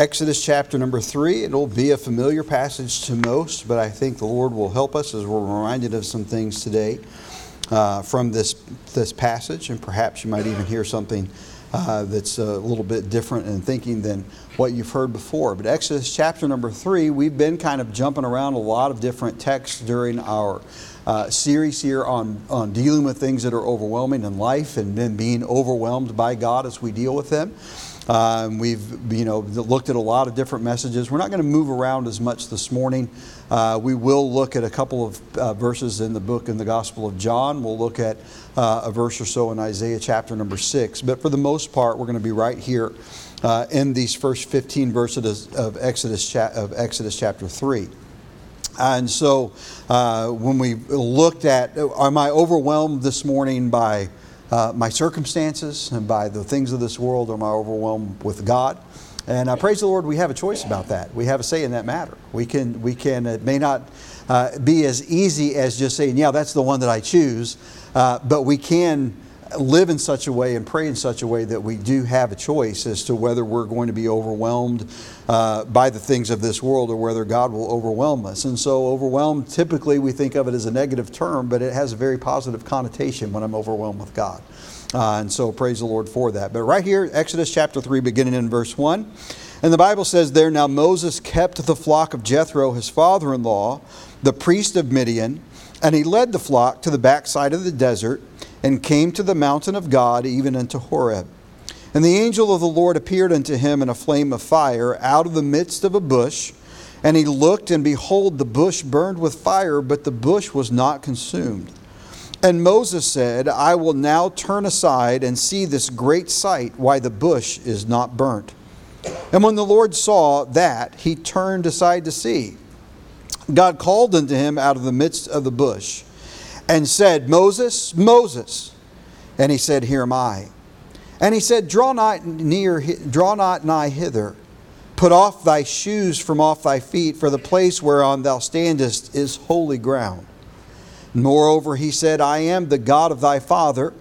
Exodus chapter number three. It'll be a familiar passage to most, but I think the Lord will help us as we're reminded of some things today uh, from this, this passage, and perhaps you might even hear something uh, that's a little bit different in thinking than what you've heard before. But Exodus chapter number three, we've been kind of jumping around a lot of different texts during our uh, series here on, on dealing with things that are overwhelming in life and then being overwhelmed by God as we deal with them. Um, we've you know looked at a lot of different messages. We're not going to move around as much this morning. Uh, we will look at a couple of uh, verses in the book in the Gospel of John. We'll look at uh, a verse or so in Isaiah chapter number six. But for the most part, we're going to be right here uh, in these first 15 verses of Exodus, cha- of Exodus chapter three. And so, uh, when we looked at, am I overwhelmed this morning by uh, my circumstances and by the things of this world, or am I overwhelmed with God? And uh, praise the Lord, we have a choice about that. We have a say in that matter. We can, we can. It may not uh, be as easy as just saying, "Yeah, that's the one that I choose," uh, but we can live in such a way and pray in such a way that we do have a choice as to whether we're going to be overwhelmed uh, by the things of this world or whether God will overwhelm us. And so, overwhelmed, typically we think of it as a negative term, but it has a very positive connotation when I'm overwhelmed with God. Uh, and so, praise the Lord for that. But right here, Exodus chapter 3, beginning in verse 1. And the Bible says there, Now Moses kept the flock of Jethro, his father in law, the priest of Midian, and he led the flock to the backside of the desert and came to the mountain of God, even unto Horeb. And the angel of the Lord appeared unto him in a flame of fire out of the midst of a bush. And he looked, and behold, the bush burned with fire, but the bush was not consumed. And Moses said, I will now turn aside and see this great sight, why the bush is not burnt. And when the Lord saw that, he turned aside to see. God called unto him out of the midst of the bush and said, Moses, Moses. And he said, Here am I. And he said, Draw not near, draw not nigh hither. Put off thy shoes from off thy feet, for the place whereon thou standest is holy ground. Moreover, he said, I am the God of thy father,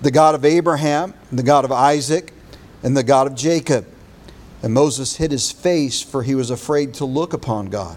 the God of Abraham, the God of Isaac, and the God of Jacob. And Moses hid his face, for he was afraid to look upon God.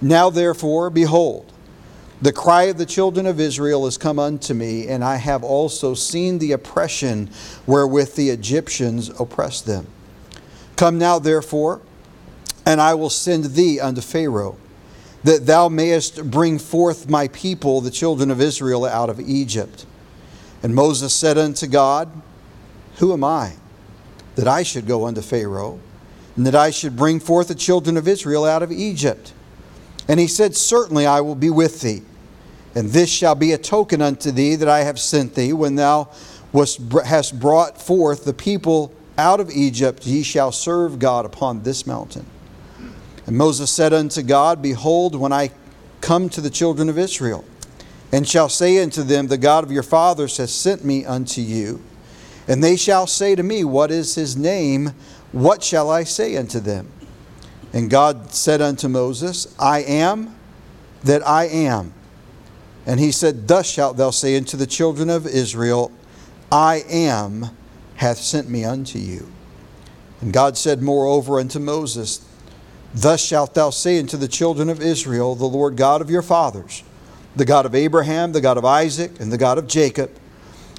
now, therefore, behold, the cry of the children of Israel is come unto me, and I have also seen the oppression wherewith the Egyptians oppress them. Come now, therefore, and I will send thee unto Pharaoh, that thou mayest bring forth my people, the children of Israel, out of Egypt. And Moses said unto God, Who am I, that I should go unto Pharaoh, and that I should bring forth the children of Israel out of Egypt? And he said, Certainly I will be with thee. And this shall be a token unto thee that I have sent thee. When thou wast, hast brought forth the people out of Egypt, ye shall serve God upon this mountain. And Moses said unto God, Behold, when I come to the children of Israel, and shall say unto them, The God of your fathers has sent me unto you. And they shall say to me, What is his name? What shall I say unto them? And God said unto Moses, I am that I am. And he said, Thus shalt thou say unto the children of Israel, I am hath sent me unto you. And God said moreover unto Moses, Thus shalt thou say unto the children of Israel, The Lord God of your fathers, the God of Abraham, the God of Isaac, and the God of Jacob,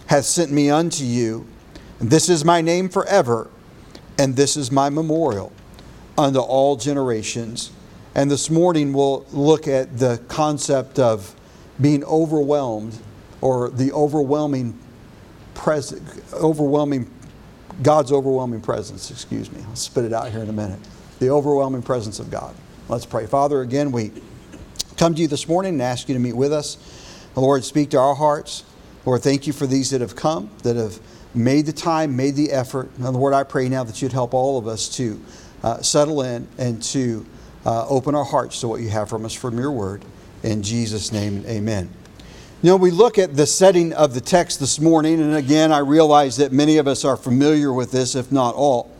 hath sent me unto you. And this is my name forever, and this is my memorial unto all generations. And this morning we'll look at the concept of being overwhelmed or the overwhelming present, overwhelming, God's overwhelming presence, excuse me. I'll spit it out here in a minute. The overwhelming presence of God. Let's pray. Father, again, we come to you this morning and ask you to meet with us. Lord, speak to our hearts. Lord, thank you for these that have come, that have made the time, made the effort. And Lord, I pray now that you'd help all of us to uh, settle in and to uh, open our hearts to what you have from us from your word. In Jesus' name, amen. You know, we look at the setting of the text this morning, and again, I realize that many of us are familiar with this, if not all.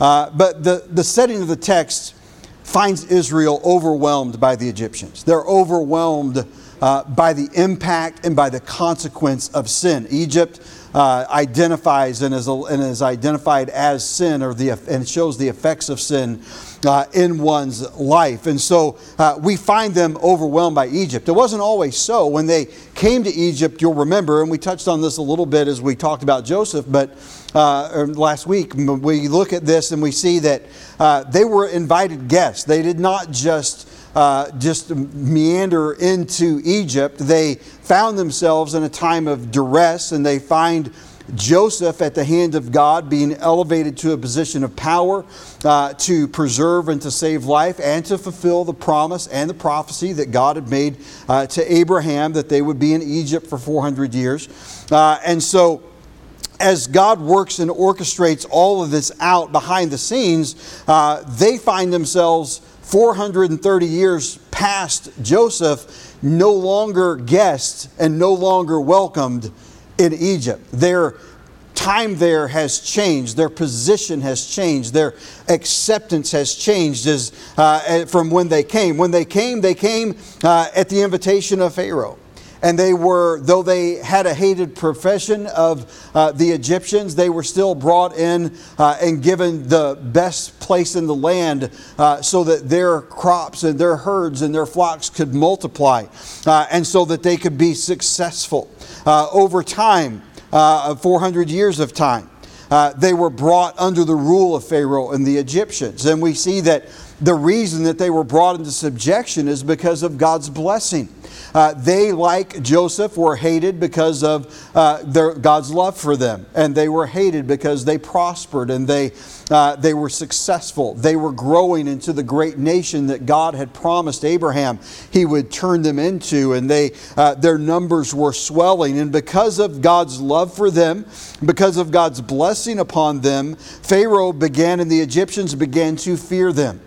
Uh, but the, the setting of the text finds Israel overwhelmed by the Egyptians. They're overwhelmed uh, by the impact and by the consequence of sin. Egypt uh, identifies and is, and is identified as sin or the, and shows the effects of sin uh, in one's life. And so uh, we find them overwhelmed by Egypt. It wasn't always so. When they came to Egypt, you'll remember, and we touched on this a little bit as we talked about Joseph, but uh, last week we look at this and we see that uh, they were invited guests. They did not just uh, just meander into Egypt. They found themselves in a time of duress and they find Joseph at the hand of God being elevated to a position of power uh, to preserve and to save life and to fulfill the promise and the prophecy that God had made uh, to Abraham that they would be in Egypt for 400 years. Uh, and so, as God works and orchestrates all of this out behind the scenes, uh, they find themselves 430 years past Joseph, no longer guests and no longer welcomed in Egypt. Their time there has changed. Their position has changed. Their acceptance has changed as, uh, from when they came. When they came, they came uh, at the invitation of Pharaoh and they were, though they had a hated profession of uh, the Egyptians, they were still brought in uh, and given the best place in the land uh, so that their crops and their herds and their flocks could multiply uh, and so that they could be successful. Uh, over time, uh, 400 years of time, they were brought under the rule of Pharaoh and the Egyptians. And we see that the reason that they were brought into subjection is because of God's blessing. Uh, they, like Joseph, were hated because of uh, their, God's love for them. And they were hated because they prospered and they, uh, they were successful. They were growing into the great nation that God had promised Abraham he would turn them into. And they, uh, their numbers were swelling. And because of God's love for them, because of God's blessing upon them, Pharaoh began and the Egyptians began to fear them.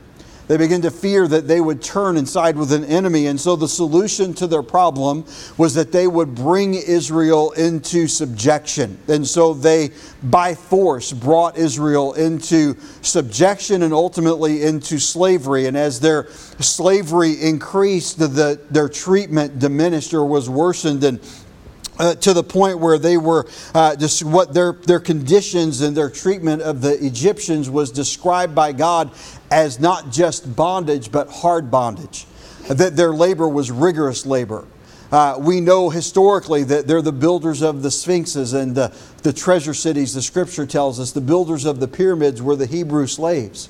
They began to fear that they would turn and side with an enemy. And so the solution to their problem was that they would bring Israel into subjection. And so they, by force, brought Israel into subjection and ultimately into slavery. And as their slavery increased, the, their treatment diminished or was worsened. And uh, to the point where they were uh, just what their, their conditions and their treatment of the Egyptians was described by God as not just bondage, but hard bondage. That their labor was rigorous labor. Uh, we know historically that they're the builders of the sphinxes and the, the treasure cities. The scripture tells us the builders of the pyramids were the Hebrew slaves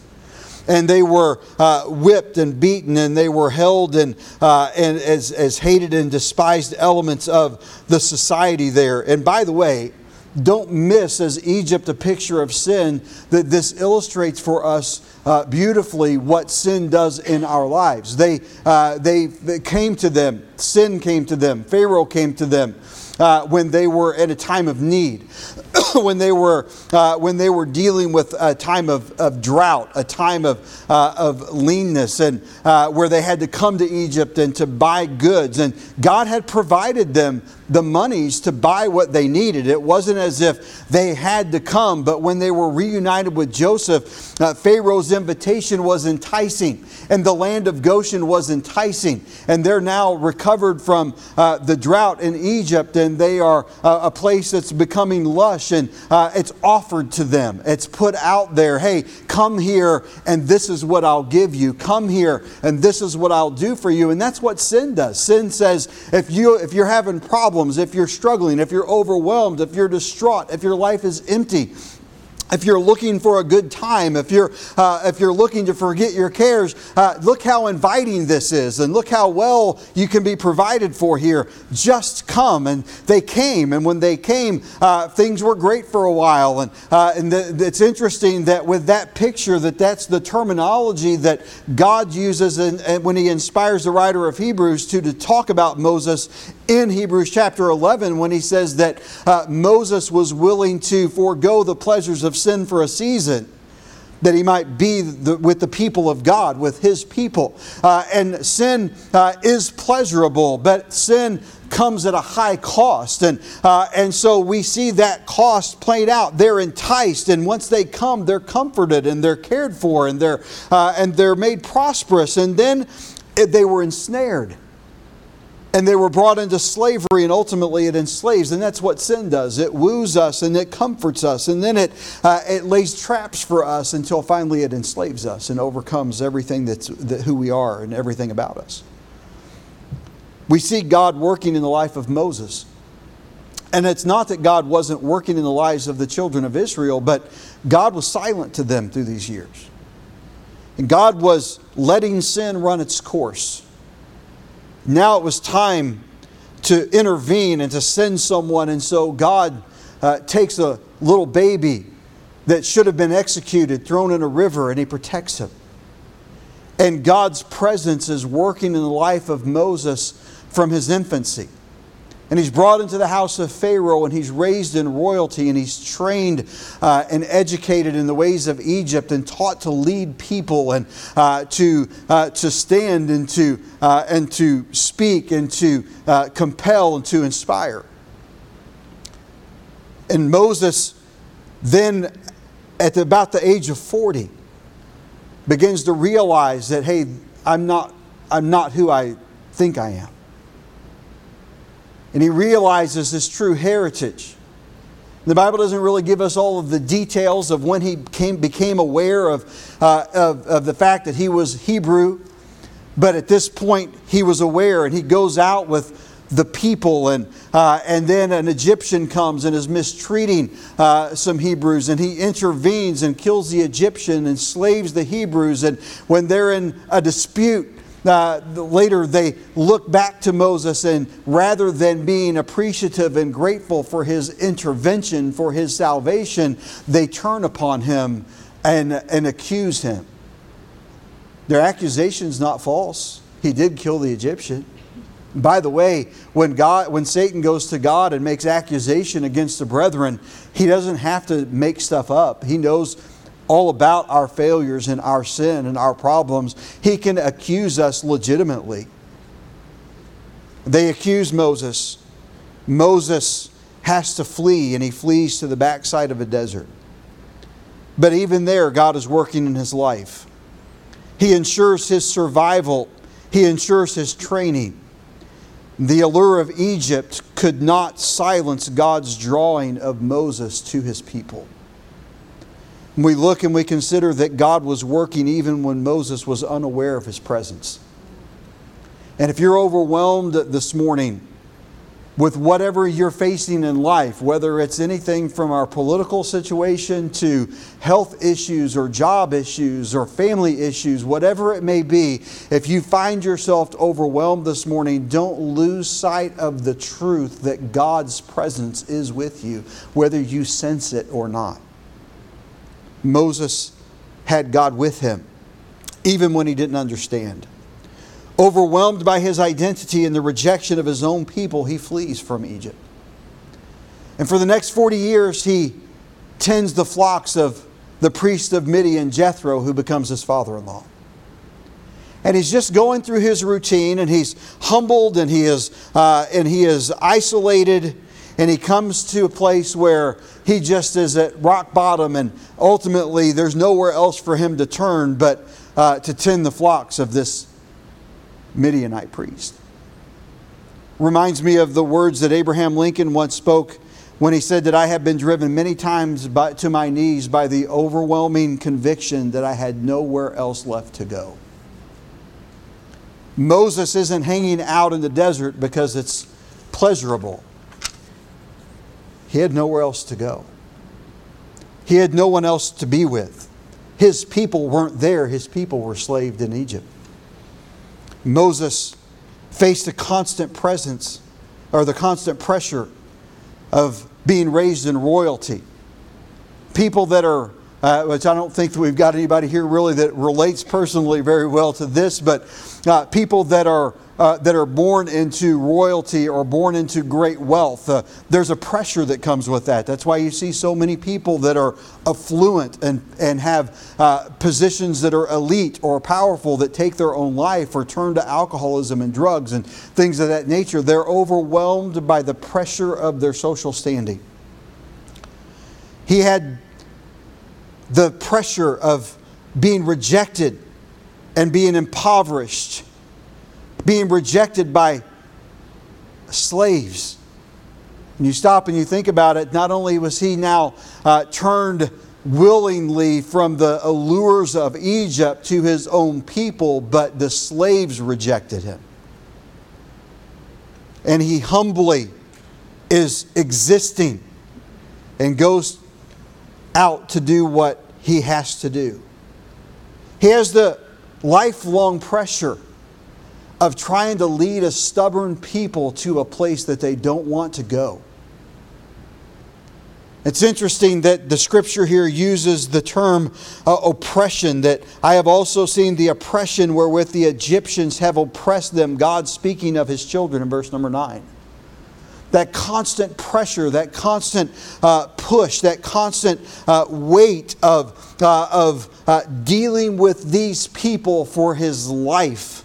and they were uh, whipped and beaten and they were held and, uh, and as, as hated and despised elements of the society there. And by the way, don't miss as Egypt a picture of sin that this illustrates for us uh, beautifully what sin does in our lives. They, uh, they, they came to them, sin came to them, Pharaoh came to them uh, when they were in a time of need, when, they were, uh, when they were dealing with a time of, of drought, a time of, uh, of leanness, and uh, where they had to come to Egypt and to buy goods. And God had provided them the monies to buy what they needed. It wasn't as if they had to come, but when they were reunited with Joseph, uh, Pharaoh's invitation was enticing, and the land of Goshen was enticing. And they're now recovered from uh, the drought in Egypt, and they are uh, a place that's becoming lush, and uh, it's offered to them. It's put out there hey, come here, and this is what I'll give you. Come here, and this is what I'll do for you. And that's what sin does. Sin says, if, you, if you're having problems, problems, if you're struggling, if you're overwhelmed, if you're distraught, if your life is empty, if you're looking for a good time, if you're, uh, if you're looking to forget your cares, uh, look how inviting this is and look how well you can be provided for here. Just come. And they came. And when they came, uh, things were great for a while. And, uh, and the, it's interesting that with that picture, that that's the terminology that God uses in, when he inspires the writer of Hebrews to, to talk about Moses in Hebrews chapter 11 when he says that uh, Moses was willing to forego the pleasures of sin for a season that he might be the, with the people of God, with his people. Uh, and sin uh, is pleasurable, but sin comes at a high cost. And, uh, and so we see that cost played out. They're enticed, and once they come, they're comforted and they're cared for and they're, uh, and they're made prosperous. And then they were ensnared and they were brought into slavery and ultimately it enslaves. And that's what sin does. It woos us and it comforts us and then it, uh, it lays traps for us until finally it enslaves us and overcomes everything that's that who we are and everything about us. We see god working in the life of moses. And it's not that god wasn't working in the lives of the children of israel but god was silent to them through these years. And god was letting sin run its course now it was time to intervene and to send someone. And so God uh, takes a little baby that should have been executed, thrown in a river, and he protects him. And God's presence is working in the life of Moses from his infancy. And he's brought into the house of Pharaoh and he's raised in royalty and he's trained uh, and educated in the ways of Egypt and taught to lead people and uh, to, uh, to stand and to, uh, and to speak and to uh, compel and to inspire. And Moses then, at the, about the age of 40, begins to realize that, hey, I'm not, I'm not who I think I am. And he realizes his true heritage. The Bible doesn't really give us all of the details of when he came, became aware of, uh, of, of the fact that he was Hebrew, but at this point he was aware and he goes out with the people and, uh, and then an Egyptian comes and is mistreating uh, some Hebrews and he intervenes and kills the Egyptian and the Hebrews and when they're in a dispute uh, later they look back to Moses, and rather than being appreciative and grateful for his intervention, for his salvation, they turn upon him and, and accuse him. Their accusation is not false. He did kill the Egyptian. By the way, when God when Satan goes to God and makes accusation against the brethren, he doesn't have to make stuff up. He knows all about our failures and our sin and our problems, he can accuse us legitimately. They accuse Moses. Moses has to flee, and he flees to the backside of a desert. But even there, God is working in his life. He ensures his survival, he ensures his training. The allure of Egypt could not silence God's drawing of Moses to his people we look and we consider that God was working even when Moses was unaware of his presence. And if you're overwhelmed this morning with whatever you're facing in life, whether it's anything from our political situation to health issues or job issues or family issues, whatever it may be, if you find yourself overwhelmed this morning, don't lose sight of the truth that God's presence is with you, whether you sense it or not. Moses had God with him, even when he didn't understand. Overwhelmed by his identity and the rejection of his own people, he flees from Egypt. And for the next 40 years, he tends the flocks of the priest of Midian, Jethro, who becomes his father in law. And he's just going through his routine, and he's humbled, and he is, uh, and he is isolated, and he comes to a place where he just is at rock bottom, and ultimately there's nowhere else for him to turn but uh, to tend the flocks of this Midianite priest. Reminds me of the words that Abraham Lincoln once spoke when he said that I have been driven many times by, to my knees by the overwhelming conviction that I had nowhere else left to go. Moses isn't hanging out in the desert because it's pleasurable. He had nowhere else to go. He had no one else to be with. His people weren't there, his people were slaved in Egypt. Moses faced the constant presence or the constant pressure of being raised in royalty. People that are uh, which I don't think that we've got anybody here really that relates personally very well to this, but uh, people that are uh, that are born into royalty or born into great wealth. Uh, there's a pressure that comes with that. That's why you see so many people that are affluent and, and have uh, positions that are elite or powerful that take their own life or turn to alcoholism and drugs and things of that nature. They're overwhelmed by the pressure of their social standing. He had the pressure of being rejected and being impoverished, being rejected by slaves. And you stop and you think about it, not only was he now uh, turned willingly from the allures of Egypt to his own people, but the slaves rejected him. And he humbly is existing and goes out to do what he has to do. He has the lifelong pressure of trying to lead a stubborn people to a place that they don't want to go. It's interesting that the scripture here uses the term uh, oppression, that I have also seen the oppression wherewith the Egyptians have oppressed them, God speaking of his children in verse number 9 that constant pressure, that constant uh, push, that constant uh, weight of, uh, of uh, dealing with these people for his life.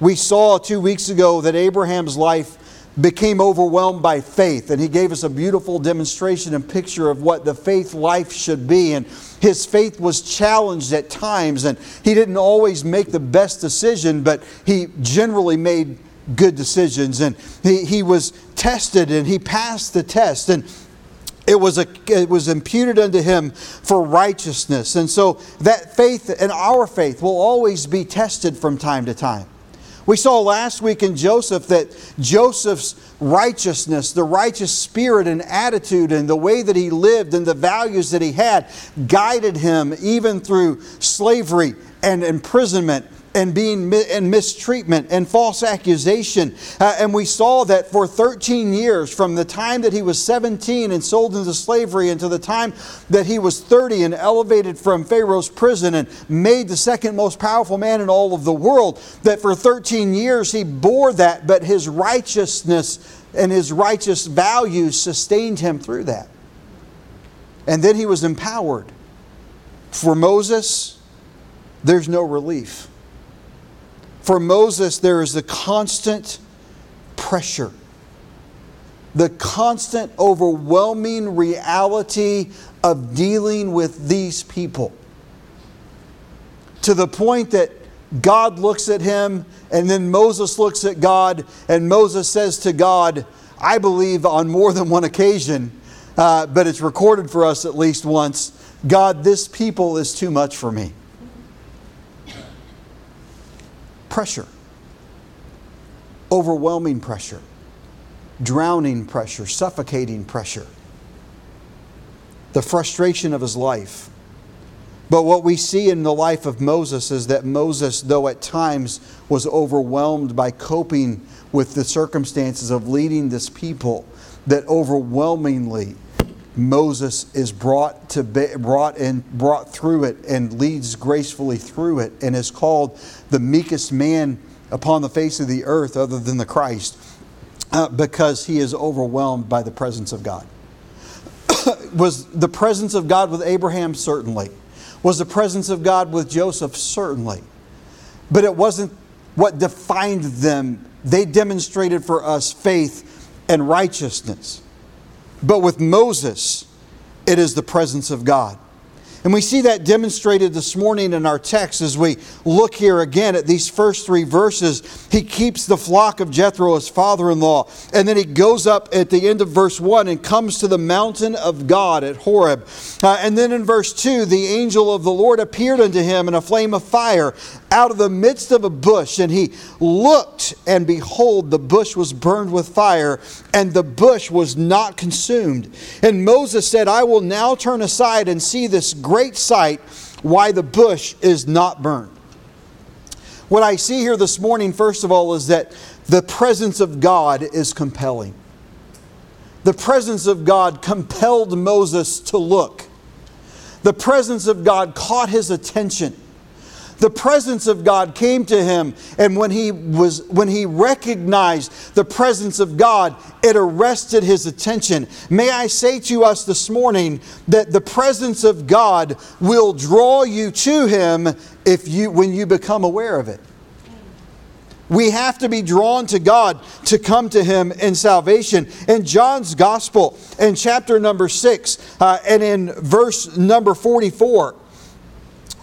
We saw two weeks ago that Abraham's life became overwhelmed by faith, and he gave us a beautiful demonstration and picture of what the faith life should be. And his faith was challenged at times, and he didn't always make the best decision, but he generally made good decisions. And he, he was tested and he passed the test. And it was, a, it was imputed unto him for righteousness. And so that faith and our faith will always be tested from time to time. We saw last week in Joseph that Joseph's righteousness, the righteous spirit and attitude, and the way that he lived and the values that he had guided him even through slavery and imprisonment and being and mistreatment and false accusation. Uh, and we saw that for 13 years, from the time that he was 17 and sold into slavery until the time that he was 30 and elevated from Pharaoh's prison and made the second most powerful man in all of the world, that for 13 years he bore that, but his righteousness and his righteous values sustained him through that. And then he was empowered. For Moses, there's no relief. For Moses, there is the constant pressure, the constant overwhelming reality of dealing with these people. To the point that God looks at him, and then Moses looks at God, and Moses says to God, I believe on more than one occasion, uh, but it's recorded for us at least once God, this people is too much for me pressure, overwhelming pressure, drowning pressure, suffocating pressure, the frustration of his life. But what we see in the life of Moses is that Moses, though at times was overwhelmed by coping with the circumstances of leading this people, that overwhelmingly Moses is brought to be, brought and brought through it and leads gracefully through it and is called the meekest man upon the face of the earth other than the Christ uh, because he is overwhelmed by the presence of God. Was the presence of God with Abraham? Certainly. Was the presence of God with Joseph? Certainly. But it wasn't what defined them. They demonstrated for us faith and righteousness. But with Moses, it is the presence of God. And we see that demonstrated this morning in our text as we look here again at these first three verses. He keeps the flock of Jethro, his father in law. And then he goes up at the end of verse 1 and comes to the mountain of God at Horeb. Uh, and then in verse 2, the angel of the Lord appeared unto him in a flame of fire out of the midst of a bush. And he looked, and behold, the bush was burned with fire, and the bush was not consumed. And Moses said, I will now turn aside and see this great sight, why the bush is not burned. What I see here this morning, first of all, is that the presence of God is compelling. The presence of God compelled Moses to look. The presence of God caught his attention. The presence of God came to him, and when he was when he recognized the presence of God, it arrested his attention. May I say to us this morning that the presence of God will draw you to him if you when you become aware of it. We have to be drawn to God to come to Him in salvation. In John's Gospel, in chapter number 6, uh, and in verse number 44,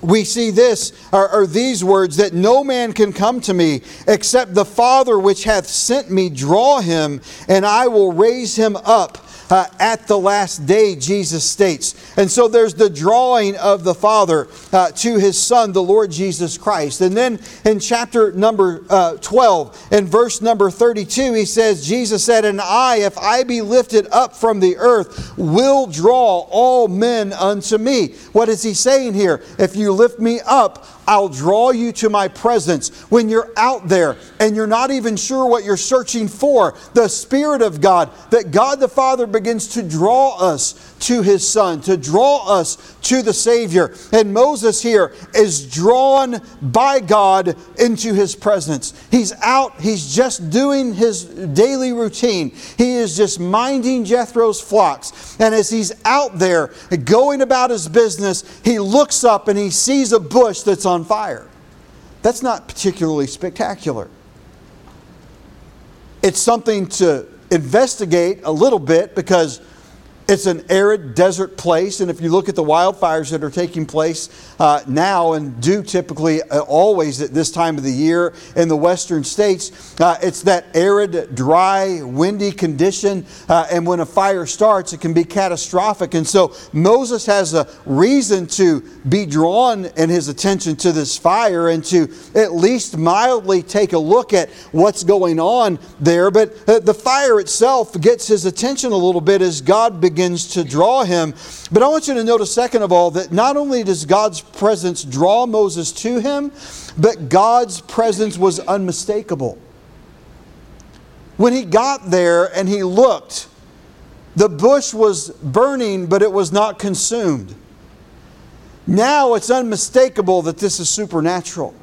we see this, or, these words, that no man can come to me except the Father which hath sent me draw him, and I will raise him up uh, at the last day, Jesus states. And so there's the drawing of the Father uh, to his Son, the Lord Jesus Christ. And then in chapter number uh, 12, in verse number 32, he says, Jesus said, And I, if I be lifted up from the earth, will draw all men unto me. What is he saying here? If you lift me up, I'll draw you to my presence. When you're out there and you're not even sure what you're searching for, the Spirit of God, that God the Father begins to draw us to his Son, to draw us to the Savior. And Moses here is drawn by God into his presence. He's out, he's just doing his daily routine. He is just minding Jethro's flocks. And as he's out there going about his business, he looks up and he sees a bush that's on fire. That's not particularly spectacular. It's something to investigate a little bit because it's an arid desert place, and if you look at the wildfires that are taking place uh, now and do typically uh, always at this time of the year in the western states, uh, it's that arid, dry, windy condition, uh, and when a fire starts, it can be catastrophic. And so Moses has a reason to be drawn in his attention to this fire and to at least mildly take a look at what's going on there. But uh, the fire itself gets his attention a little bit as God begins begins to draw him. But I want you to notice, second of all, that not only does God's presence draw Moses to him, but God's presence was unmistakable. When he got there and he looked, the bush was burning, but it was not consumed. Now it's unmistakable that this is supernatural.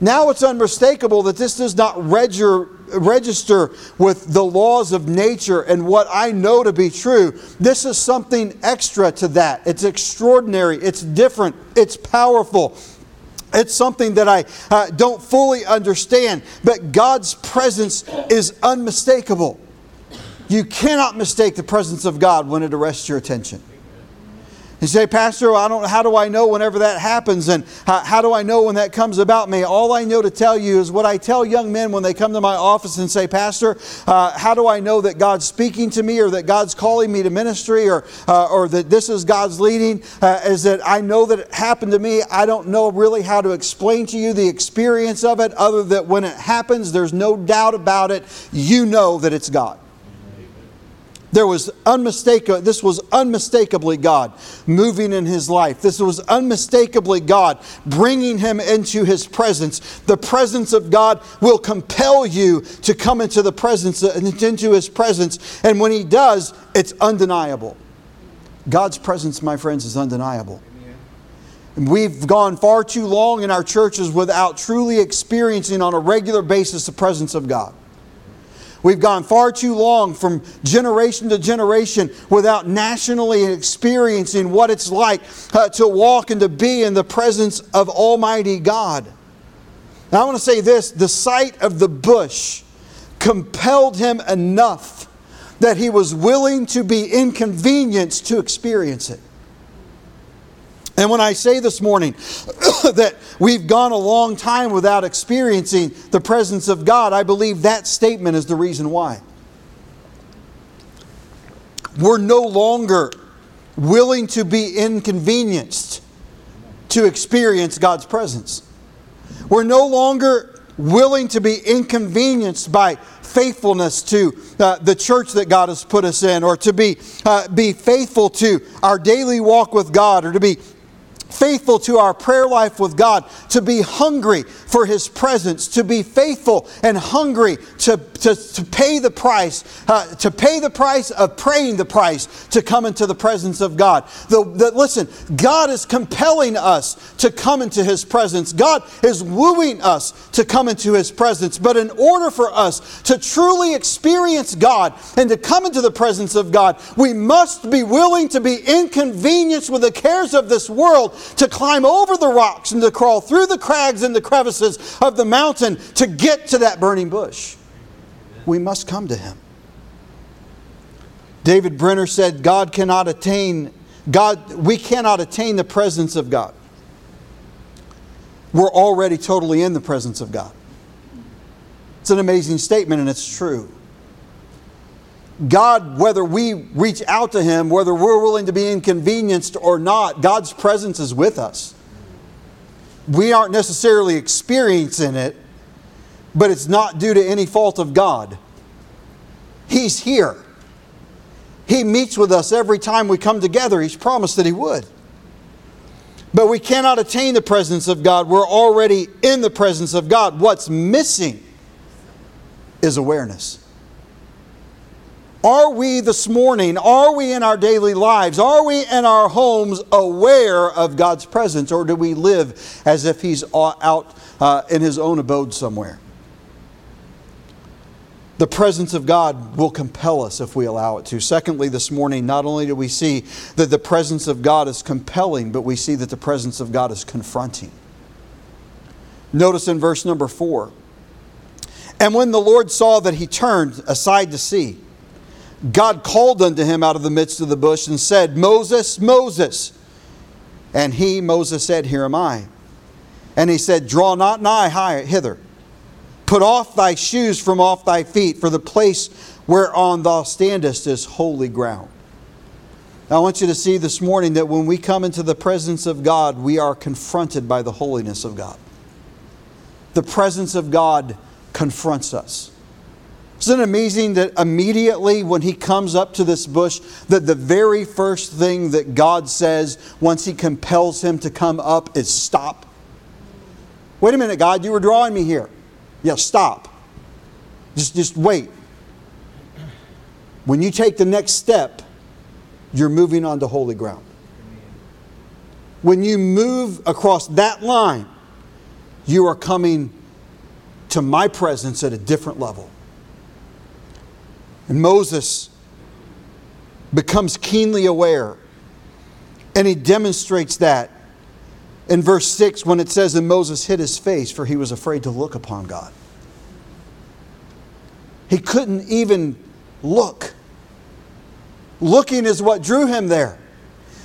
Now it's unmistakable that this does not register, register with the laws of nature and what I know to be true. This is something extra to that. It's extraordinary, it's different, it's powerful. It's something that I uh, don't fully understand, but God's presence is unmistakable. You cannot mistake the presence of God when it arrests your attention. You say, Pastor, I don't, how do I know whenever that happens? And how, how, do I know when that comes about me? All I know to tell you is what I tell young men when they come to my office and say, Pastor, uh, how do I know that God's speaking to me or that God's calling me to ministry or, uh, or that this is God's leading? Uh, is that I know that it happened to me. I don't know really how to explain to you the experience of it, other than when it happens, there's no doubt about it. You know that it's God. There was unmistakable, this was unmistakably God moving in his life. This was unmistakably God bringing him into his presence. The presence of God will compel you to come into the presence, into his presence. And when he does, it's undeniable. God's presence, my friends, is undeniable. We've gone far too long in our churches without truly experiencing on a regular basis the presence of God. We've gone far too long from generation to generation without nationally experiencing what it's like uh, to walk and to be in the presence of Almighty God. Now, I want to say this the sight of the bush compelled him enough that he was willing to be inconvenienced to experience it. And when I say this morning that we've gone a long time without experiencing the presence of God, I believe that statement is the reason why. We're no longer willing to be inconvenienced to experience God's presence. We're no longer willing to be inconvenienced by faithfulness to uh, the church that God has put us in, or to be, uh, be faithful to our daily walk with God, or to be faithful to our prayer life with God, to be hungry for His presence, to be faithful and hungry to, to, to pay the price, uh, to pay the price of praying the price to come into the presence of God. The, the, listen, God is compelling us to come into His presence. God is wooing us to come into His presence. But in order for us to truly experience God and to come into the presence of God, we must be willing to be inconvenienced with the cares of this world to climb over the rocks and to crawl through the crags and the crevices of the mountain to get to that burning bush. We must come to Him. David Brenner said, God cannot attain, God, we cannot attain the presence of God. We're already totally in the presence of God. It's an amazing statement, and it's true. God, whether we reach out to Him, whether we're willing to be inconvenienced or not, God's presence is with us. We aren't necessarily experiencing it, but it's not due to any fault of God. He's here. He meets with us every time we come together. He's promised that He would. But we cannot attain the presence of God. We're already in the presence of God. What's missing is awareness. Are we this morning, are we in our daily lives, are we in our homes aware of God's presence, or do we live as if He's out uh, in His own abode somewhere? The presence of God will compel us if we allow it to. Secondly, this morning, not only do we see that the presence of God is compelling, but we see that the presence of God is confronting. Notice in verse number four. And when the Lord saw that he turned aside to see, God called unto him out of the midst of the bush and said, Moses, Moses. And he, Moses, said, Here am I. And he said, Draw not nigh high hither. Put off thy shoes from off thy feet, for the place whereon thou standest is holy ground. Now, I want you to see this morning that when we come into the presence of God, we are confronted by the holiness of God. The presence of God confronts us. Isn't it amazing that immediately when he comes up to this bush, that the very first thing that God says once he compels him to come up is stop? Wait a minute, God, you were drawing me here. Yeah, stop. Just, just wait. When you take the next step, you're moving onto holy ground. When you move across that line, you are coming to my presence at a different level. And Moses becomes keenly aware, and he demonstrates that in verse 6 when it says, And Moses hid his face, for he was afraid to look upon God. He couldn't even look. Looking is what drew him there.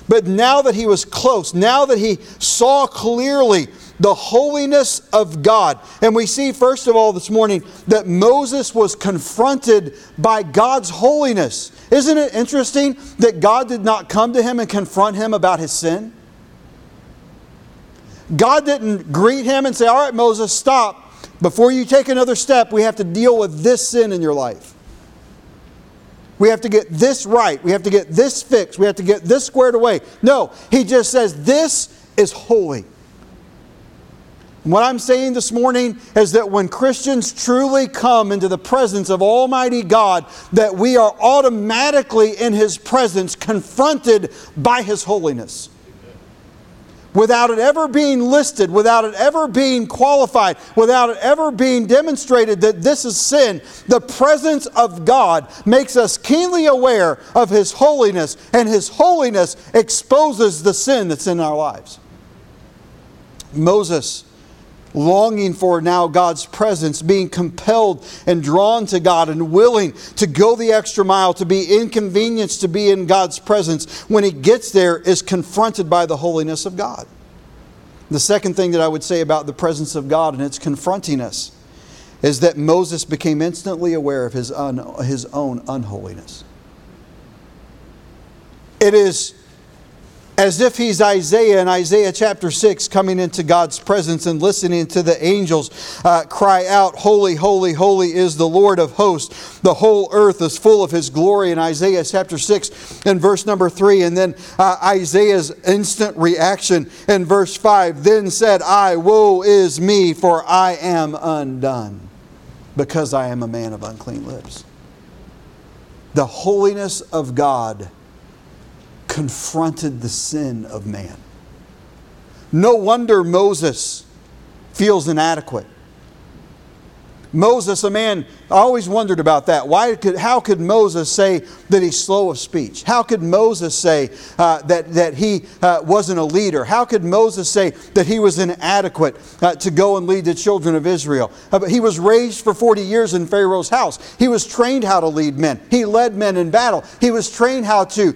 But now that he was close, now that he saw clearly the holiness of God. And we see, first of all, this morning that Moses was confronted by God's holiness. Isn't it interesting that God did not come to him and confront him about his sin? God didn't greet him and say, All right, Moses, stop. Before you take another step, we have to deal with this sin in your life. We have to get this right. We have to get this fixed. We have to get this squared away. No, he just says, This is holy. What I'm saying this morning is that when Christians truly come into the presence of Almighty God, that we are automatically in His presence confronted by His holiness. Without it ever being listed, without it ever being qualified, without it ever being demonstrated that this is sin, the presence of God makes us keenly aware of His holiness, and His holiness exposes the sin that's in our lives. Moses longing for now God's presence, being compelled and drawn to God and willing to go the extra mile, to be inconvenienced to be in God's presence, when he gets there, is confronted by the holiness of God. The second thing that I would say about the presence of God, and it's confronting us, is that Moses became instantly aware of his, un, his own unholiness. It is as if he's Isaiah in Isaiah chapter 6, coming into God's presence and listening to the angels uh, cry out, Holy, holy, holy is the Lord of hosts. The whole earth is full of his glory in Isaiah chapter 6 and verse number 3. And then uh, Isaiah's instant reaction in verse 5 Then said I, Woe is me, for I am undone, because I am a man of unclean lips. The holiness of God confronted the sin of man. No wonder Moses feels inadequate. Moses, a man, I always wondered about that. Why could, how could Moses say that he's slow of speech? How could Moses say uh, that, that he uh, wasn't a leader? How could Moses say that he was inadequate uh, to go and lead the children of Israel? Uh, he was raised for 40 years in Pharaoh's house. He was trained how to lead men. He led men in battle. He was trained how to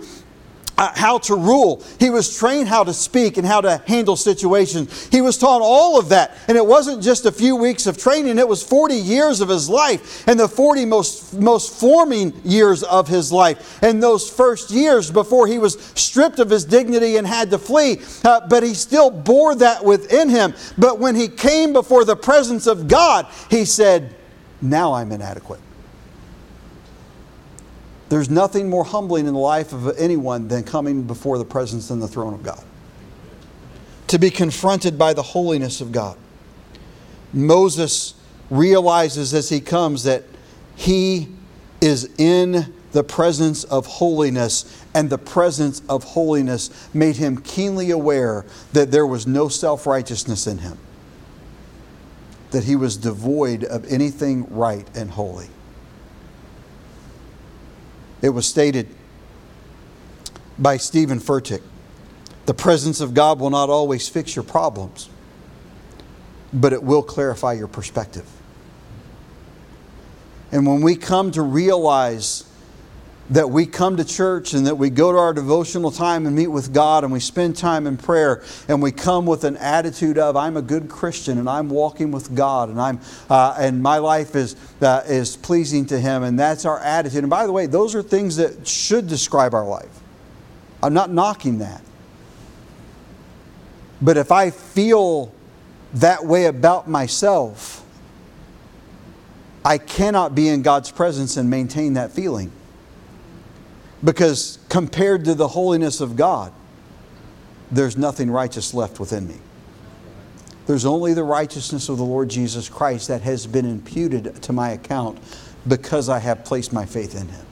uh, how to rule. He was trained how to speak and how to handle situations. He was taught all of that. And it wasn't just a few weeks of training, it was 40 years of his life and the 40 most, most forming years of his life. And those first years before he was stripped of his dignity and had to flee, uh, but he still bore that within him. But when he came before the presence of God, he said, Now I'm inadequate. There's nothing more humbling in the life of anyone than coming before the presence and the throne of God. To be confronted by the holiness of God. Moses realizes as he comes that he is in the presence of holiness, and the presence of holiness made him keenly aware that there was no self righteousness in him, that he was devoid of anything right and holy. It was stated by Steven Furtick the presence of God will not always fix your problems, but it will clarify your perspective. And when we come to realize that we come to church and that we go to our devotional time and meet with God and we spend time in prayer and we come with an attitude of I'm a good Christian and I'm walking with God and I'm uh, and my life is uh, is pleasing to Him and that's our attitude. And by the way, those are things that should describe our life. I'm not knocking that, but if I feel that way about myself, I cannot be in God's presence and maintain that feeling. Because compared to the holiness of God, there's nothing righteous left within me. There's only the righteousness of the Lord Jesus Christ that has been imputed to my account because I have placed my faith in Him.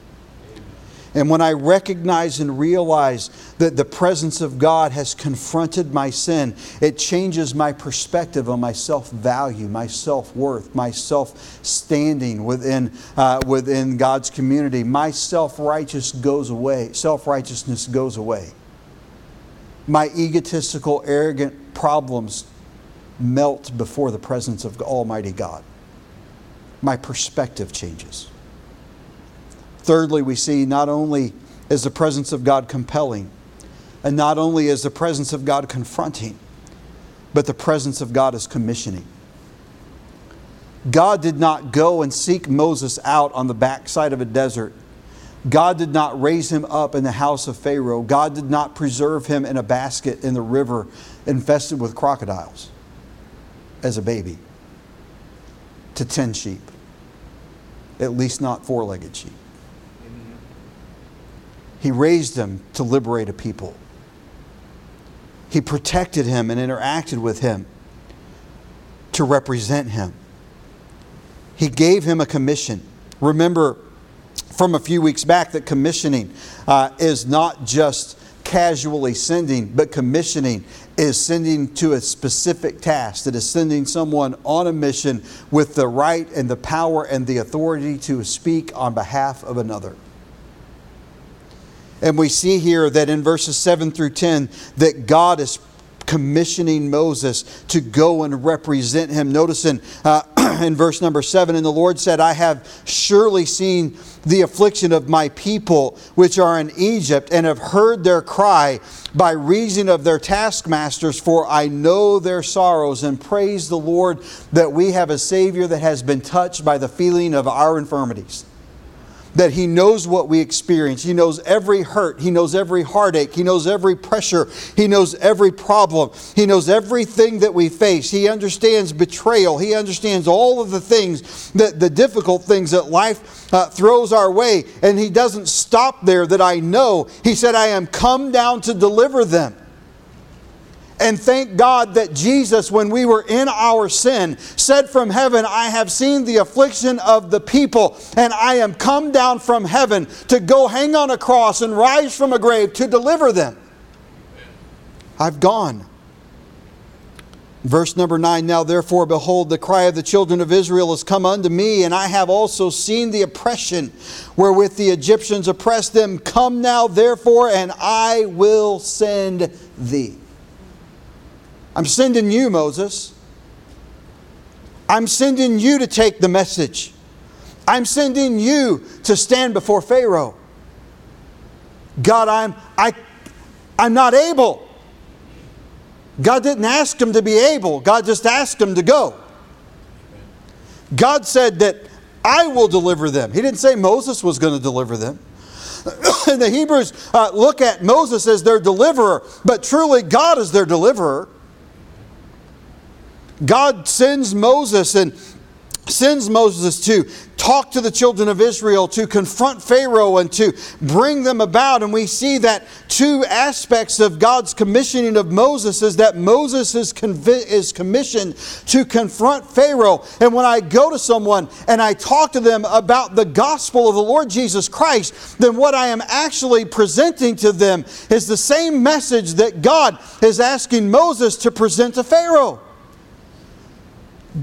And when I recognize and realize that the presence of God has confronted my sin, it changes my perspective on my self value, my self worth, my self standing within, uh, within God's community. My self righteous goes away. Self righteousness goes away. My egotistical, arrogant problems melt before the presence of Almighty God. My perspective changes. Thirdly, we see not only is the presence of God compelling, and not only is the presence of God confronting, but the presence of God is commissioning. God did not go and seek Moses out on the backside of a desert. God did not raise him up in the house of Pharaoh. God did not preserve him in a basket in the river infested with crocodiles as a baby to tend sheep, at least not four legged sheep. He raised him to liberate a people. He protected him and interacted with him to represent him. He gave him a commission. Remember from a few weeks back that commissioning uh, is not just casually sending, but commissioning is sending to a specific task, that is sending someone on a mission with the right and the power and the authority to speak on behalf of another. And we see here that in verses 7 through 10 that God is commissioning Moses to go and represent him. Notice in, uh, in verse number 7 And the Lord said, I have surely seen the affliction of my people which are in Egypt, and have heard their cry by reason of their taskmasters, for I know their sorrows. And praise the Lord that we have a Savior that has been touched by the feeling of our infirmities that He knows what we experience. He knows every hurt. He knows every heartache. He knows every pressure. He knows every problem. He knows everything that we face. He understands betrayal. He understands all of the things, that, the difficult things that life uh, throws our way. And He doesn't stop there that I know. He said, I am come down to deliver them. And thank God that Jesus, when we were in our sin, said from heaven, I have seen the affliction of the people, and I am come down from heaven to go hang on a cross and rise from a grave to deliver them. I've gone. Verse number 9 Now therefore, behold, the cry of the children of Israel has come unto me, and I have also seen the oppression wherewith the Egyptians oppressed them. Come now, therefore, and I will send thee. I'm sending you, Moses. I'm sending you to take the message. I'm sending you to stand before Pharaoh. God, I'm, I, I'm not able. God didn't ask him to be able, God just asked him to go. God said that I will deliver them. He didn't say Moses was going to deliver them. and the Hebrews uh, look at Moses as their deliverer, but truly God is their deliverer. God sends Moses and sends Moses to talk to the children of Israel, to confront Pharaoh, and to bring them about. And we see that two aspects of God's commissioning of Moses is that Moses is, convi- is commissioned to confront Pharaoh. And when I go to someone and I talk to them about the gospel of the Lord Jesus Christ, then what I am actually presenting to them is the same message that God is asking Moses to present to Pharaoh.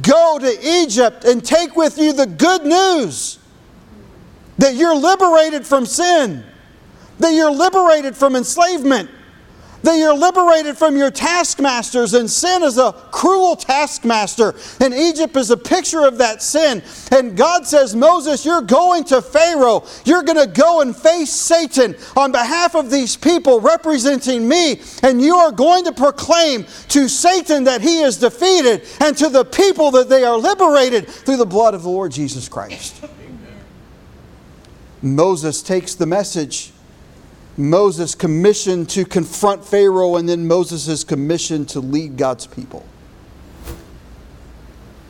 Go to Egypt and take with you the good news that you're liberated from sin, that you're liberated from enslavement, that you're liberated from your taskmasters, and sin is a cruel taskmaster, and Egypt is a picture of that sin. And God says, Moses, you're going to Pharaoh. You're going to go and face Satan on behalf of these people representing me, and you are going to proclaim to Satan that he is defeated, and to the people that they are liberated through the blood of the Lord Jesus Christ. Moses takes the message Moses commissioned to confront Pharaoh, and then Moses is commissioned to lead God's people.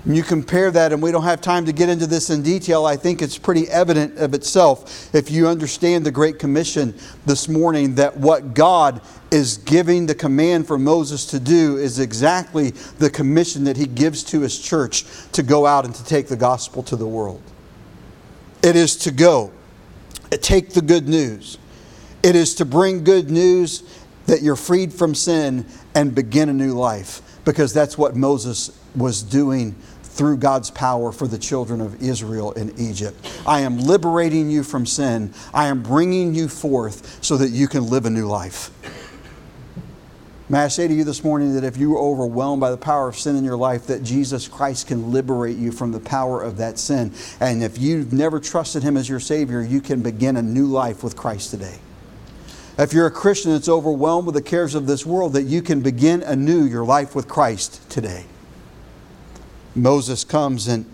And you compare that, and we don't have time to get into this in detail. I think it's pretty evident of itself if you understand the Great Commission this morning that what God is giving the command for Moses to do is exactly the commission that he gives to his church to go out and to take the gospel to the world. It is to go, take the good news it is to bring good news that you're freed from sin and begin a new life because that's what Moses was doing through God's power for the children of Israel in Egypt. I am liberating you from sin. I am bringing you forth so that you can live a new life. May I say to you this morning that if you are overwhelmed by the power of sin in your life, that Jesus Christ can liberate you from the power of that sin. And if you've never trusted Him as your Savior, you can begin a new life with Christ today. If you're a Christian that's overwhelmed with the cares of this world, that you can begin anew your life with Christ today. Moses comes and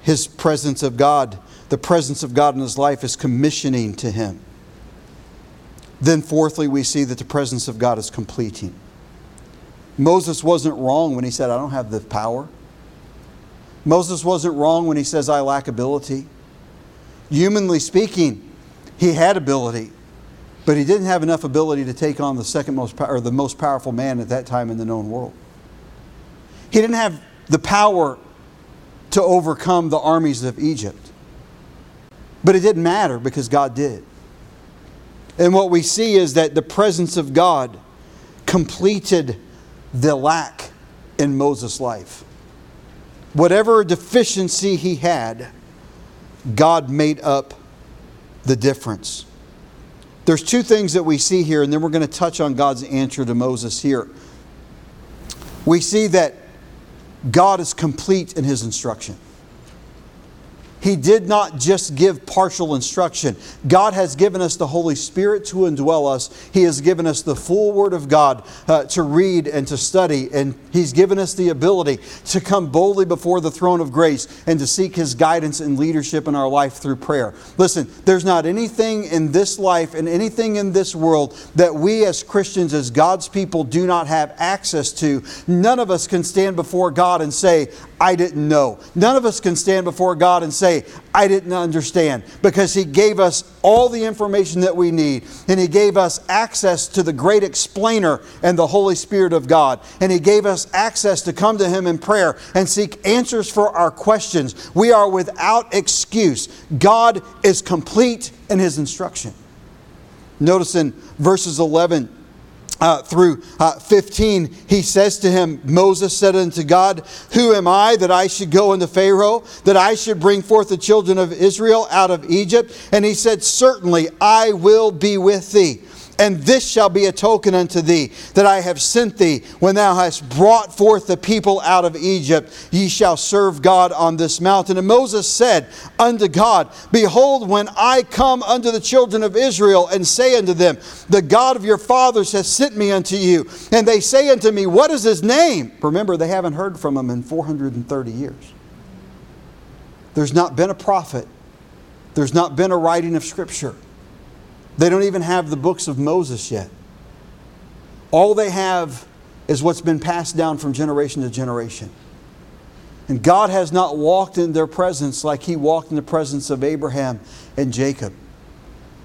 his presence of God, the presence of God in his life is commissioning to him. Then, fourthly, we see that the presence of God is completing. Moses wasn't wrong when he said, I don't have the power. Moses wasn't wrong when he says, I lack ability. Humanly speaking, he had ability. But he didn't have enough ability to take on the second most or the most powerful man at that time in the known world. He didn't have the power to overcome the armies of Egypt. But it didn't matter because God did. And what we see is that the presence of God completed the lack in Moses' life. Whatever deficiency he had, God made up the difference. There's two things that we see here, and then we're going to touch on God's answer to Moses here. We see that God is complete in his instruction. He did not just give partial instruction. God has given us the Holy Spirit to indwell us. He has given us the full Word of God uh, to read and to study. And He's given us the ability to come boldly before the throne of grace and to seek His guidance and leadership in our life through prayer. Listen, there's not anything in this life and anything in this world that we as Christians, as God's people, do not have access to. None of us can stand before God and say, I didn't know. None of us can stand before God and say, I didn't understand, because He gave us all the information that we need, and He gave us access to the great explainer and the Holy Spirit of God, and He gave us access to come to Him in prayer and seek answers for our questions. We are without excuse. God is complete in His instruction. Notice in verses 11 uh, through uh, 15, he says to him, Moses said unto God, Who am I that I should go unto Pharaoh, that I should bring forth the children of Israel out of Egypt? And he said, Certainly I will be with thee. And this shall be a token unto thee that I have sent thee. When thou hast brought forth the people out of Egypt, ye shall serve God on this mountain. And Moses said unto God, Behold, when I come unto the children of Israel and say unto them, The God of your fathers has sent me unto you, and they say unto me, What is his name? Remember, they haven't heard from him in 430 years. There's not been a prophet, there's not been a writing of Scripture. They don't even have the books of Moses yet. All they have is what's been passed down from generation to generation. And God has not walked in their presence like He walked in the presence of Abraham and Jacob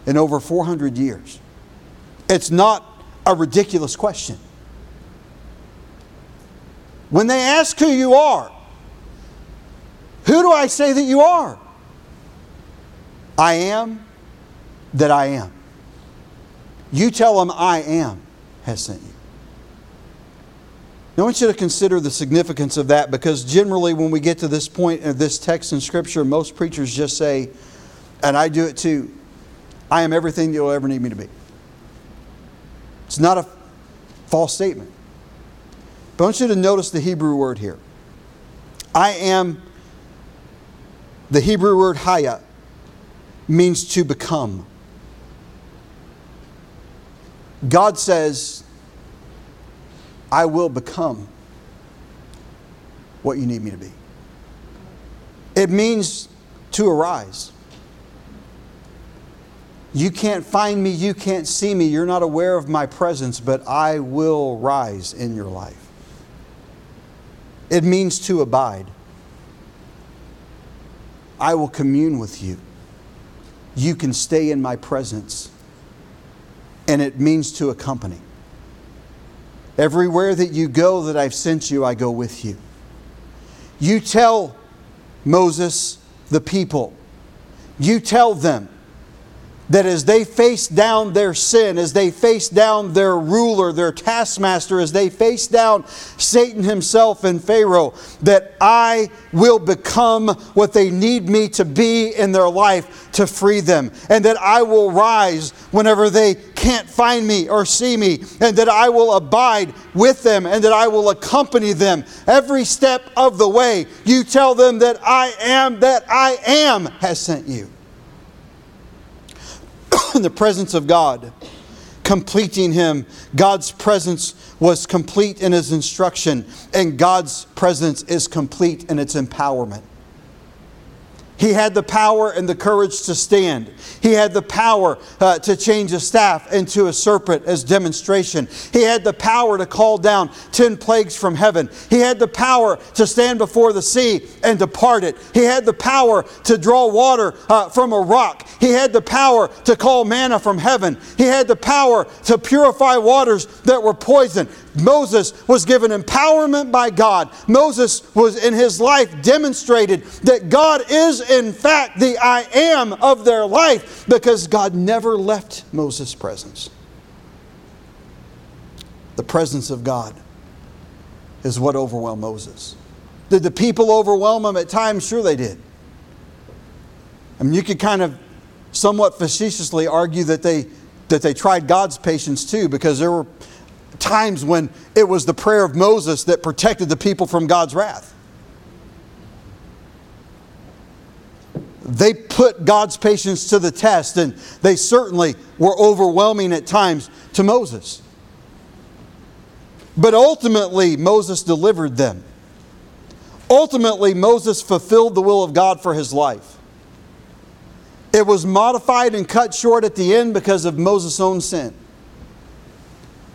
in over 400 years. It's not a ridiculous question. When they ask who you are, who do I say that you are? I am that I am. You tell them, I am has sent you. Now, I want you to consider the significance of that because generally, when we get to this point of this text in Scripture, most preachers just say, and I do it too, I am everything you'll ever need me to be. It's not a false statement. But I want you to notice the Hebrew word here. I am, the Hebrew word haya, means to become. God says, I will become what you need me to be. It means to arise. You can't find me, you can't see me, you're not aware of my presence, but I will rise in your life. It means to abide. I will commune with you. You can stay in my presence and it means to accompany. Everywhere that you go that I've sent you, I go with you. You tell Moses, the people, you tell them that as they face down their sin, as they face down their ruler, their taskmaster, as they face down Satan himself and Pharaoh, that I will become what they need me to be in their life to free them, and that I will rise whenever they can't find me or see me, and that I will abide with them, and that I will accompany them every step of the way. You tell them that I am that I am has sent you. the presence of God, completing him. God's presence was complete in his instruction, and God's presence is complete in its empowerment. He had the power and the courage to stand. He had the power uh, to change a staff into a serpent as demonstration. He had the power to call down 10 plagues from heaven. He had the power to stand before the sea and depart it. He had the power to draw water uh, from a rock. He had the power to call manna from heaven. He had the power to purify waters that were poison. Moses was given empowerment by God. Moses was in his life demonstrated that God is in fact the I am of their life because God never left Moses' presence. The presence of God is what overwhelmed Moses. Did the people overwhelm him at times? Sure, they did. I mean, you could kind of somewhat facetiously argue that they, that they tried God's patience too, because there were times when it was the prayer of Moses that protected the people from God's wrath. They put God's patience to the test, and they certainly were overwhelming at times to Moses. But ultimately, Moses delivered them. Ultimately, Moses fulfilled the will of God for his life. It was modified and cut short at the end because of Moses' own sin.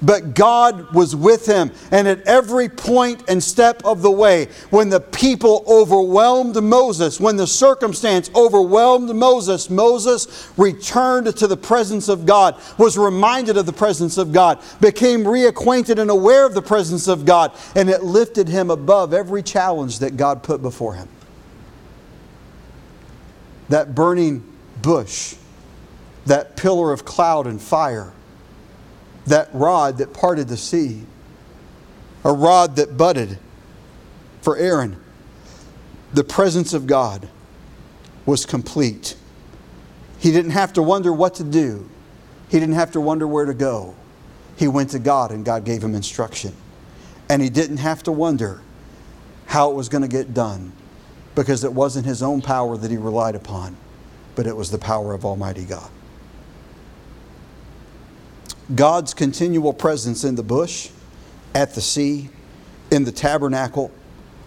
But God was with him. And at every point and step of the way, when the people overwhelmed Moses, when the circumstance overwhelmed Moses, Moses returned to the presence of God, was reminded of the presence of God, became reacquainted and aware of the presence of God, and it lifted him above every challenge that God put before him. That burning bush, that pillar of cloud and fire, that rod that parted the sea, a rod that budded for Aaron. The presence of God was complete. He didn't have to wonder what to do, he didn't have to wonder where to go. He went to God and God gave him instruction. And he didn't have to wonder how it was going to get done because it wasn't his own power that he relied upon, but it was the power of Almighty God. God's continual presence in the bush, at the sea, in the tabernacle,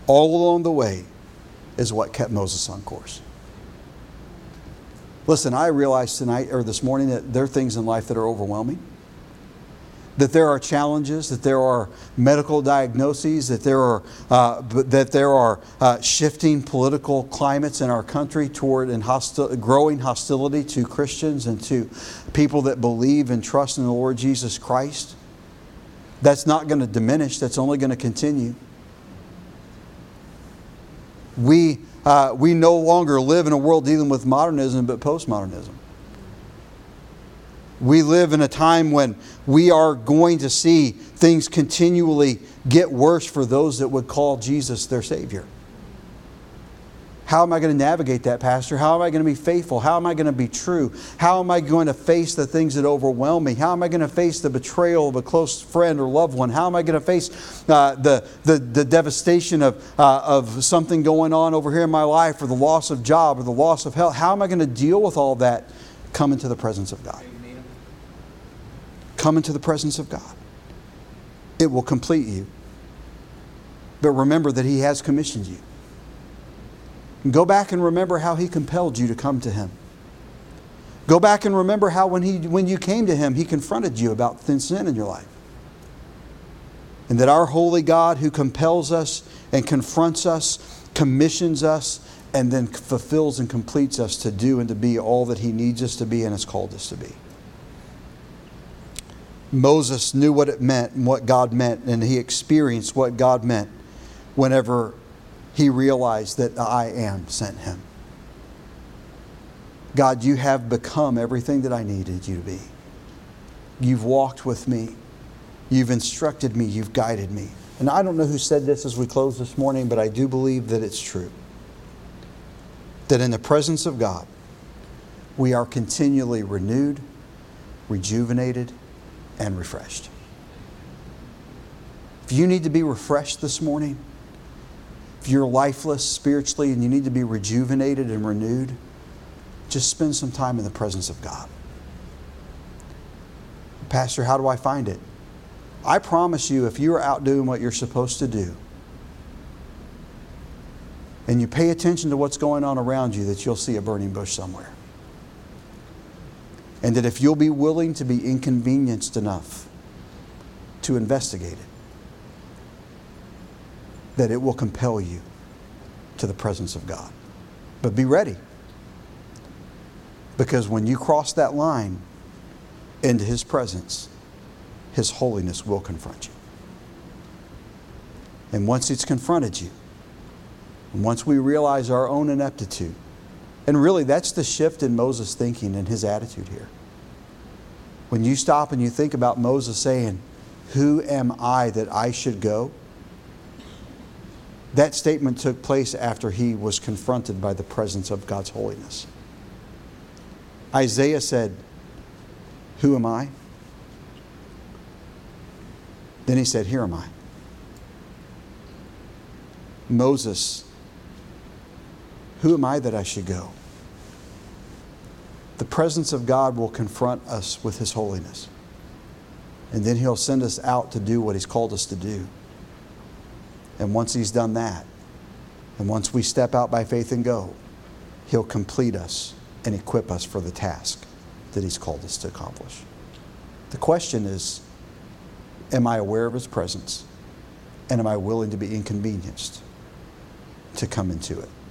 all along the way is what kept Moses on course. Listen, I realize tonight or this morning that there are things in life that are overwhelming that there are challenges, that there are medical diagnoses, that there are, uh, that there are uh, shifting political climates in our country toward and hostil- growing hostility to Christians and to people that believe and trust in the Lord Jesus Christ. That's not going to diminish, that's only going to continue. We, uh, we no longer live in a world dealing with modernism, but postmodernism. We live in a time when we are going to see things continually get worse for those that would call Jesus their Savior. How am I going to navigate that, Pastor? How am I going to be faithful? How am I going to be true? How am I going to face the things that overwhelm me? How am I going to face the betrayal of a close friend or loved one? How am I going to face uh, the, the, the, devastation of, uh, of something going on over here in my life or the loss of job or the loss of health? How am I going to deal with all that? Come into the presence of God. Come into the presence of God. It will complete you. But remember that He has commissioned you. go back and remember how He compelled you to come to Him. Go back and remember how when, he, when you came to Him, He confronted you about sin in your life. And that our holy God, who compels us and confronts us, commissions us, and then fulfills and completes us to do and to be all that He needs us to be and has called us to be. Moses knew what it meant and what God meant, and he experienced what God meant whenever he realized that I am sent him. God, you have become everything that I needed you to be. You've walked with me. You've instructed me. You've guided me. And I don't know who said this as we close this morning, but I do believe that it's true. That in the presence of God, we are continually renewed, rejuvenated, and refreshed. If you need to be refreshed this morning, if you're lifeless spiritually and you need to be rejuvenated and renewed, just spend some time in the presence of God. Pastor, how do I find it? I promise you, if you are out doing what you're supposed to do, and you pay attention to what's going on around you, that you'll see a burning bush somewhere. And that if you'll be willing to be inconvenienced enough to investigate it, that it will compel you to the presence of God. But be ready. Because when you cross that line into His presence, His holiness will confront you. And once it's confronted you, and once we realize our own ineptitude, and really, that's the shift in Moses' thinking and his attitude here. When you stop and you think about Moses saying, Who am I that I should go? That statement took place after he was confronted by the presence of God's holiness. Isaiah said, Who am I? Then he said, Here am I. Moses who am I that I should go? The presence of God will confront us with His holiness. And then He'll send us out to do what He's called us to do. And once He's done that, and once we step out by faith and go, He'll complete us and equip us for the task that He's called us to accomplish. The question is Am I aware of His presence? And am I willing to be inconvenienced to come into it?